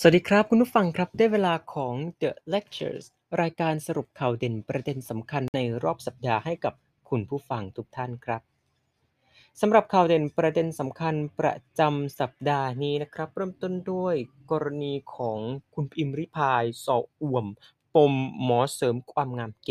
สวัสดีครับคุณผู้ฟังครับได้เวลาของ The Lectures รายการสรุปข่าวเด่นประเด็นสำคัญในรอบสัปดาห์ให้กับคุณผู้ฟังทุกท่านครับสำหรับข่าวเด่นประเด็นสำคัญประจำสัปดาห์นี้นะครับ เริ่มต้นด้วยกรณีของคุณพิมริพายสออ่วม ปมหมอเสริมความงามเก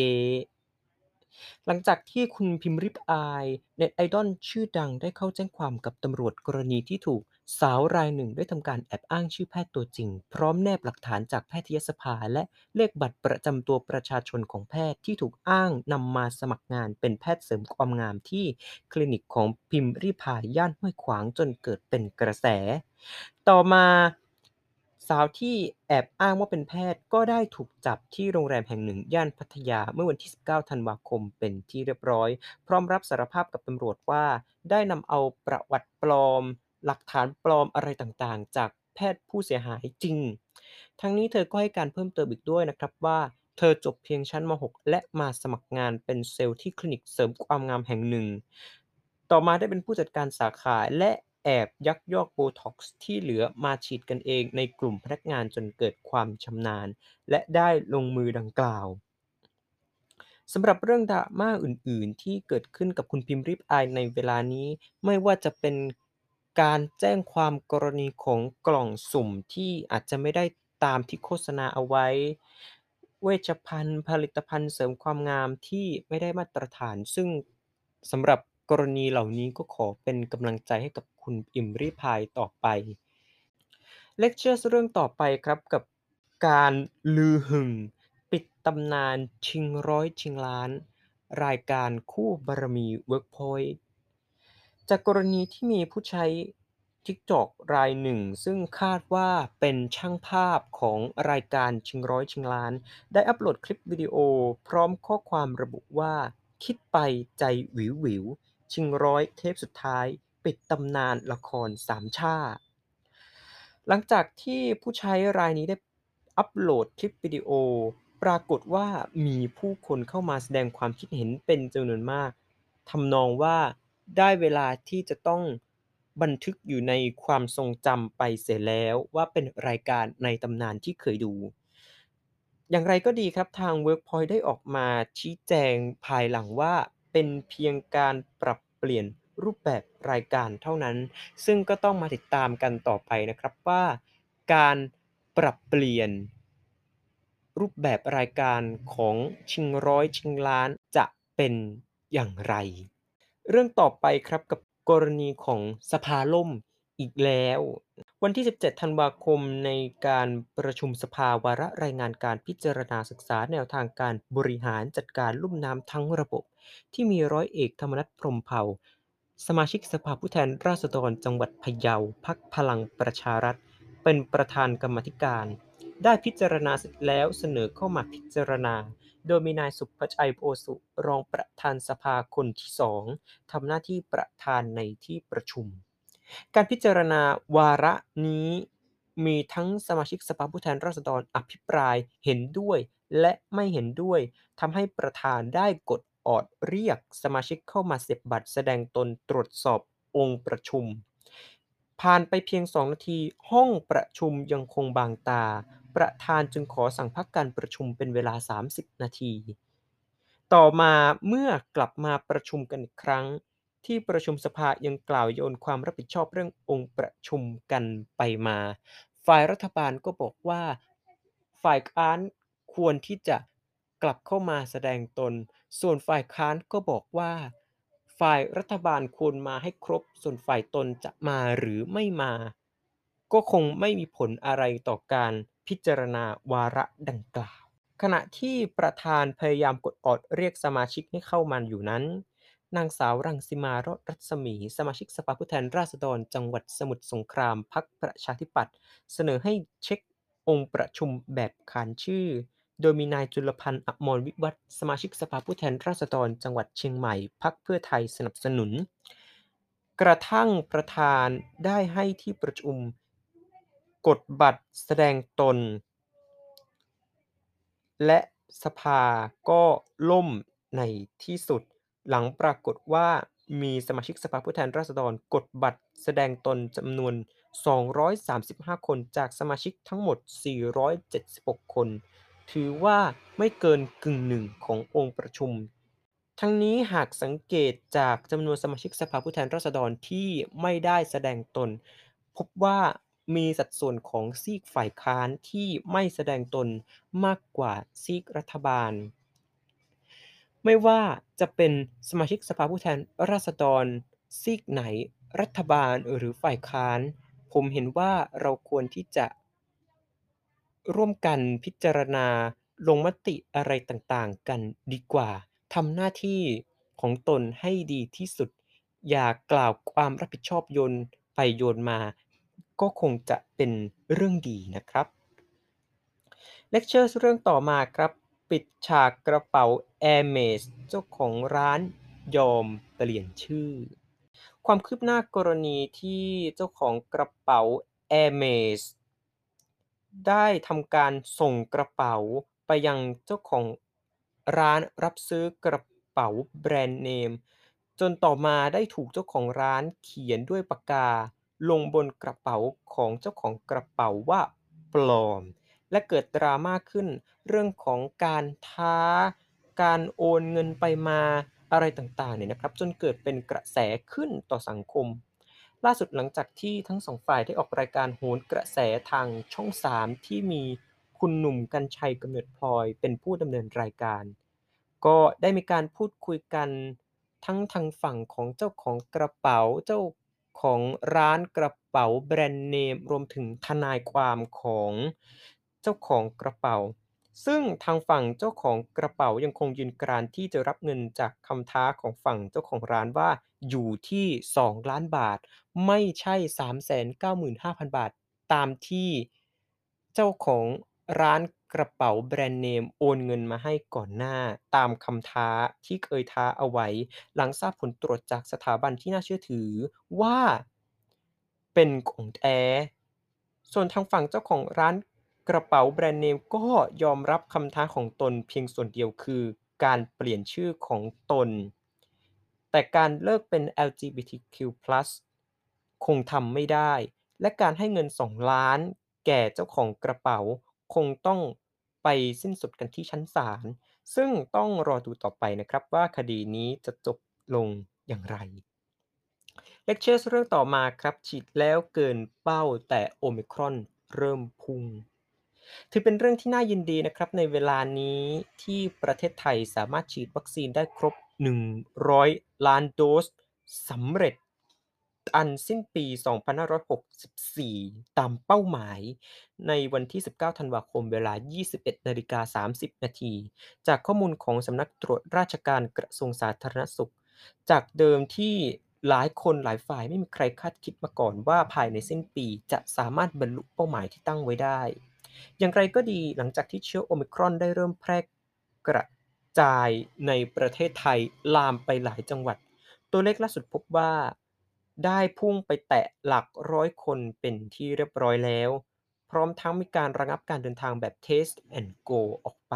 หลังจากที่คุณพิมริพายเน็ตไอดอลชื่อดังได้เข้าแจ้งความกับตำรวจกรณีที่ถูก สาวรายหนึ่งได้ทำการแอบอ้างชื่อแพทย์ตัวจริง พร้อมแนบหลักฐานจากแพทยสภา และเลขบัตรประจำตัวประชาชนของแพทย์ที่ถูกอ้างนำมาสมัครงานเป็นแพทย์เสริมความงามที่คลินิกของพิมพ์ริพายย่านห้วยขวางจนเกิดเป็นกระแส ต่อมาสาวที่แอบอ้างว่าเป็นแพทย์ก็ได้ถูกจับที่โรงแรมแห่งหนึ่ง ย่านพัทยาเมื่อวันที่ 19 ธันวาคมเป็นที่เรียบร้อย พร้อมรับสารภาพกับตำรวจว่า ได้นำเอาประวัติปลอม หลักฐานปลอมอะไรต่างๆ จากแพทย์ผู้เสียหายจริง ทั้งนี้เธอก็ให้การเพิ่มเติมอีกด้วยนะครับว่าเธอจบเพียงชั้นม .6 และมาสมัครงานเป็นเซลส์ที่คลินิกเสริมความงามแห่งหนึ่ง ต่อมาได้เป็นผู้จัดการสาขาและแอบยักยอกโบท็อกซ์ที่เหลือมาฉีดกันเองในกลุ่มพนักงานจนเกิดความชำนาญ และได้ลงมือดังกล่าวสำหรับเรื่องดราม่าอื่น ๆ ที่เกิดขึ้นกับคุณพิมพ์ริพายในเวลานี้ ไม่ว่าจะเป็น การแจ้งความกรณีของกล่องสุ่มที่อาจจะไม่ได้ตามที่โฆษณาเอาไว้ เวชภัณฑ์ ผลิตภัณฑ์เสริมความงามที่ไม่ได้มาตรฐาน ซึ่งสำหรับกรณีเหล่านี้ก็ขอเป็นกำลังใจให้กับคุณพิมริพายต่อไป Lectures เรื่องต่อไปครับกับการลือหึงปิดตำนานชิงร้อยชิงล้าน รายการคู่บารมี Workpoint จากกรณีที่มีผู้ใช้ TikTok รายหนึ่ง ซึ่งคาดว่าเป็นช่างภาพของรายการชิงร้อยชิงล้าน ได้อัปโหลดคลิปวิดีโอ พร้อมข้อความระบุว่า คิดไปใจหวิวหวิว ชิงร้อยเทปสุดท้าย ปิดตำนานละครสามชาติหลังจากที่ผู้ใช้รายนี้ได้อัปโหลดคลิปวิดีโอ ปรากฏว่ามีผู้คนเข้ามาแสดงความคิดเห็นเป็นจำนวนมากทำนองว่า ได้เวลาที่จะต้องบันทึกอยู่ในความทรงจำไปเสียแล้วว่าเป็นรายการในตำนานที่เคยดู อย่างไรก็ดีครับทาง Workpoint ได้ออกมาชี้แจงภายหลังว่าเป็นเพียงการปรับเปลี่ยนรูปแบบรายการเท่านั้น ซึ่งก็ต้องมาติดตามกันต่อไปนะครับว่า การปรับเปลี่ยน รูปแบบรายการของชิงร้อยชิงล้านจะเป็นอย่างไร เรื่องต่อไปครับกับกรณีของสภาล่มอีกแล้ว วันที่ 17 ธันวาคมในการประชุมสภาวาระรายงานการพิจารณาศึกษาแนวทางการบริหารจัดการลุ่มน้ำทั้งระบบ ที่มีร้อยเอกธรรมนัฐพรมเผ่า สมาชิกสภาผู้แทนราษฎรจังหวัดพะเยาพักพลังประชารัฐ เป็นประธานกรรมธิการ ได้พิจารณาเสร็จแล้วเสนอเข้ามาพิจารณา โดยมีนายสุภชัยโพสุรองประธานสภาคนที่สองทำหน้าที่ประธานในที่ประชุม การพิจารณาวาระนี้มีทั้งสมาชิกสภาผู้แทนราษฎรอภิปรายเห็นด้วยและไม่เห็นด้วยทำให้ประธานได้กดออดเรียกสมาชิกเข้ามาเสียบบัตรแสดงตนตรวจสอบองค์ประชุม ผ่านไปเพียงสองนาทีห้องประชุมยังคงบางตา ประธานจึงขอสั่งพักการประชุมเป็นเวลา 30 นาที ต่อมาเมื่อกลับมาประชุมกันอีกครั้ง ที่ประชุมสภายังกล่าวโยนความรับผิดชอบเรื่ององค์ประชุมกันไปมา ฝ่ายรัฐบาลก็บอกว่า ฝ่ายค้านควรที่จะกลับเข้ามาแสดงตน ส่วนฝ่ายค้านก็บอกว่า ฝ่ายรัฐบาลควรมาให้ครบ ส่วนฝ่ายตนจะมาหรือไม่มา ก็คงไม่มีผลอะไรต่อการ พิจารณาวาระดังกล่าว ขณะที่ประธานพยายามกดออดเรียกสมาชิกให้เข้ามาอยู่นั้น นางสาวรังสิมารรัศมี สมาชิกสภาผู้แทนราษฎรจังหวัดสมุทรสงครามพรรคประชาธิปัตย์เสนอให้เช็คองค์ประชุมแบบขานชื่อ โดยมีนายจุลพันธ์อมรวิวัฒน์สมาชิกสภาผู้แทนราษฎรจังหวัดเชียงใหม่พรรคเพื่อไทยสนับสนุน กระทั่งประธานได้ให้ที่ประชุม กดบัตรแสดงตน และสภาก็ล่มในที่สุด หลังปรากฏว่ามีสมาชิกสภาผู้แทนราษฎรกดบัตรแสดงตนจำนวน 235 คนจากสมาชิกทั้งหมด 476 คน ถือว่าไม่เกินกึ่งหนึ่งขององค์ประชุม ทั้งนี้หากสังเกตจากจำนวนสมาชิกสภาผู้แทนราษฎรที่ไม่ได้แสดงตน พบว่า มีสัดส่วนของซีกฝ่ายค้านที่ไม่แสดงตนมากกว่าซีกรัฐบาล ไม่ว่าจะเป็นสมาชิกสภาผู้แทนราษฎร ซีกไหนรัฐบาลหรือฝ่ายค้าน ผมเห็นว่าเราควรที่จะ ร่วมกันพิจารณาลงมติอะไรต่างๆ กันดีกว่าทำหน้าที่ของตนให้ดีที่สุด อย่ากล่าวความรับผิดชอบโยนไปโยนมา ก็คงจะเป็นเรื่องดีนะครับเลคเชอร์เรื่องต่อมาครับ ปิดฉากกระเป๋า Hermès เจ้าของร้านยอมเปลี่ยนชื่อ ความคืบหน้ากรณีที่เจ้าของกระเป๋า Hermès ได้ทำการส่งกระเป๋าไปยังเจ้าของร้านรับซื้อกระเป๋าแบรนด์เนม จนต่อมาได้ถูกเจ้าของร้านเขียนด้วยปากกา ลงบนกระเป๋าของเจ้าของกระเป๋าว่าปลอม และเกิดดราม่าขึ้น เรื่องของการท้า การโอนเงินไปมาอะไรต่างๆเนี่ยนะครับ จนเกิดเป็นกระแสขึ้นต่อสังคม ล่าสุดหลังจากที่ทั้งสองฝ่ายได้ออกรายการโหนกระแสทางช่อง 3 ที่มีคุณหนุ่มกรรชัยกำเนิดพลอยเป็นผู้ดำเนินรายการ ก็ได้มีการพูดคุยกันทั้งทางฝั่งของเจ้าของกระเป๋าเจ้า ของร้านกระเป๋าแบรนด์เนม รวมถึงทนายความของเจ้าของกระเป๋า ซึ่งทางฝั่งเจ้าของกระเป๋ายังคงยืนกรานที่จะรับเงินจากคำท้าของฝั่งเจ้าของร้านว่าอยู่ที่ 2 ล้านบาท ไม่ใช่ 395,000 บาท ตามที่เจ้าของร้าน กระเป๋าแบรนด์เนมโอนเงินมาให้ก่อนหน้า ตามคำท้าที่เคยท้าเอาไว้ หลังทราบผลตรวจจากสถาบันที่น่าเชื่อถือว่า เป็นของแท้ ส่วนทางฝั่งเจ้าของร้านกระเป๋าแบรนด์เนมก็ยอมรับคำท้าของตนเพียงส่วนเดียวคือการเปลี่ยนชื่อของตน แต่การเลิกเป็น LGBTQ+ คงทำไม่ได้ และการให้เงิน 2 ล้าน แก่เจ้าของกระเป๋า คงต้องไปสิ้นสุดกันที่ชั้นศาล ซึ่งต้องรอดูต่อไปนะครับว่าคดีนี้จะจบลงอย่างไร เลคเชอร์เรื่องต่อมาครับ ฉีดแล้วเกินเป้าแต่โอมิครอนเริ่มพุ่ง ถือเป็นเรื่องที่น่ายินดีนะครับ ในเวลานี้ที่ประเทศไทยสามารถฉีดวัคซีนได้ครบ 100 ล้านโดสสำเร็จ อันสิ้นปี 2564 ตามเป้าหมาย ในวันที่ 19 ธันวาคม เวลา 21นาฬิกา30 นาที จากข้อมูลของสำนักตรวจราชการกระทรวงสาธารณสุข จากเดิมที่หลายคนหลายฝ่ายไม่มีใครคาดคิดมาก่อนว่าภายในสิ้นปีจะสามารถบรรลุเป้าหมายที่ตั้งไว้ได้ อย่างไรก็ดีหลังจากที่เชื้อโอมิครอนได้เริ่มแพร่กระจายในประเทศไทยลามไปหลายจังหวัด ตัวเลขล่าสุดพบว่า ได้พุ่งไปแตะหลักร้อยคนเป็นที่เรียบร้อยแล้ว พร้อมทั้งมีการระงับการเดินทางแบบ Test and Go ออกไป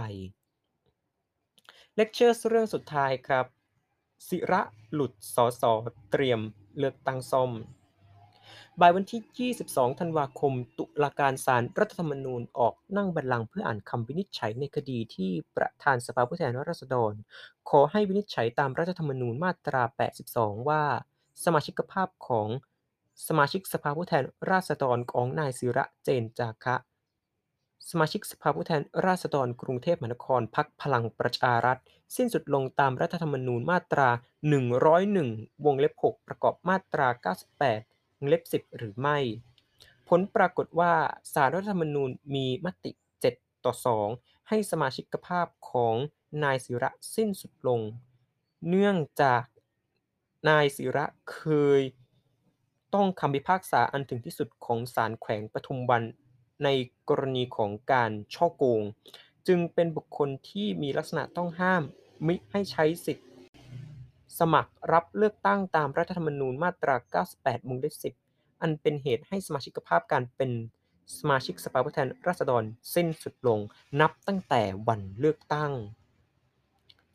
เลคเชอร์เรื่องสุดท้ายครับ ศิระหลุดสอสอเตรียมเลือกตั้งซ่อมบ่ายวันที่ 22 ธันวาคม ตุลาการศาลรัฐธรรมนูญออกนั่งบัลลังก์เพื่ออ่านคำวินิจฉัยในคดีที่ประธานสภาผู้แทนราษฎร ขอให้วินิจฉัยตามรัฐธรรมนูญมาตรา 82 ว่า สมาชิกภาพของสมาชิกสภาผู้แทนราษฎรของนายศิระเจนจาคะ สมาชิกสภาผู้แทนราษฎรกรุงเทพมหานครพรรคพลังประชารัฐ สิ้นสุดลงตามรัฐธรรมนูญมาตรา 101 วงเล็บ 6 ประกอบมาตรา 98 วงเล็บ 10 หรือไม่ ผลปรากฏว่าศาลรัฐธรรมนูญมีมติ 7 ต่อ 2 ให้สมาชิกภาพของนายศิระสิ้นสุดลง เนื่องจาก นายศิระเคยต้องคำพิพากษาอันถึงที่สุดของศาลแขวงปทุมวันในกรณีของการช่อโกง จึงเป็นบุคคลที่มีลักษณะต้องห้ามมิให้ใช้สิทธิ์ สมัครรับเลือกตั้งตามรัฐธรรมนูญมาตรา 98วงเล็บ10 อันเป็นเหตุให้สมาชิกภาพการเป็นสมาชิกสภาผู้แทนราษฎรสิ้นสุดลงนับตั้งแต่วันเลือกตั้ง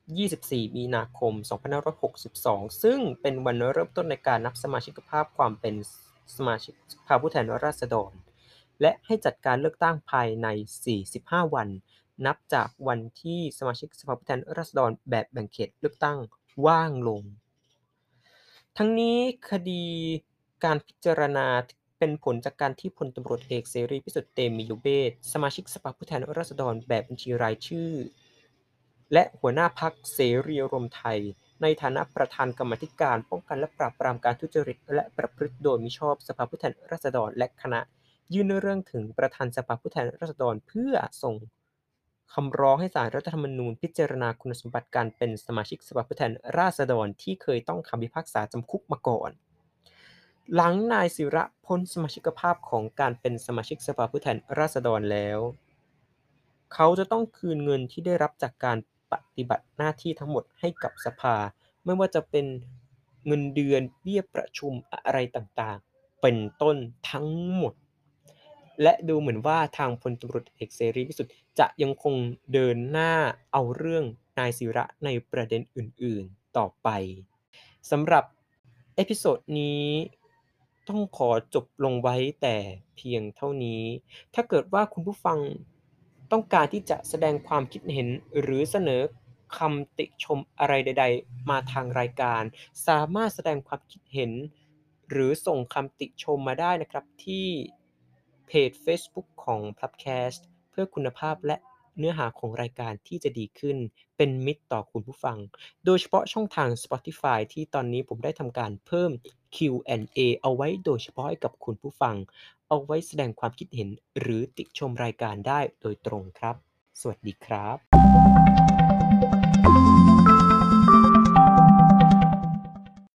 24 มีนาคม 2562 ซึ่งเป็นวันเริ่มต้นในการนับสมาชิกภาพความเป็นสมาชิกสภาผู้แทนราษฎร และให้จัดการเลือกตั้งภายใน 45 วัน นับจากวันที่สมาชิกสภาผู้แทนราษฎรแบบแบ่งเขตเลือกตั้งว่างลง ทั้งนี้คดีการพิจารณาเป็นผลจากการที่พลตำรวจเอกเสรีพิสุทธิ์เตมียุเวทสมาชิกสภาผู้แทนราษฎรแบบบัญชีรายชื่อ และหัวหน้าพักเสรีรวมไทย ในฐานะประธานกรรมธิการป้องกันและปราบปรามการทุจริต และประพฤติโดยมิชอบสภาผู้แทนราษฎรและคณะ ยื่นเรื่องถึงประธานสภาผู้แทนราษฎรเพื่อส่งคำร้องให้ศาลรัฐธรรมนูญพิจารณาคุณสมบัติการเป็นสมาชิกสภาผู้แทนราษฎรที่เคยต้องคำพิพากษาจำคุกมาก่อน หลังนายศิระพ้นสมาชิกภาพของการเป็นสมาชิกสภาผู้แทนราษฎรแล้ว เขาจะต้องคืนเงินที่ได้รับจากการ ปฏิบัติหน้าที่ทั้งหมดให้กับสภา ไม่ว่าจะเป็นเงินเดือนเบี้ยประชุมอะไรต่างๆ เป็นต้นทั้งหมด และดูเหมือนว่าทางพลตำรวจเอกเสรีพิสุทธิ์จะยังคงเดินหน้าเอาเรื่องนายสิระในประเด็นอื่นๆต่อไปสำหรับ episode นี้ต้องขอจบลงไว้แต่เพียงเท่านี้ ถ้าเกิดว่าคุณผู้ฟัง ต้องการที่จะแสดงความคิดเห็นหรือเสนอคำติชมอะไรใด ๆ มาทางรายการ สามารถแสดงความคิดเห็น หรือส่งคำติชมมาได้นะครับที่เพจ Facebook ของ p l u b c a s t เพื่อคุณภาพและ เนื้อหาของรายการที่จะดีขึ้น เป็นมิตรต่อคุณผู้ฟัง โดยเฉพาะช่องทาง Spotify ที่ตอนนี้ผมได้ทำการเพิ่ม Q&A เอาไว้โดยเฉพาะให้กับคุณผู้ฟัง เอาไว้แสดงความคิดเห็นหรือติชมรายการได้โดยตรงครับ สวัสดีครับ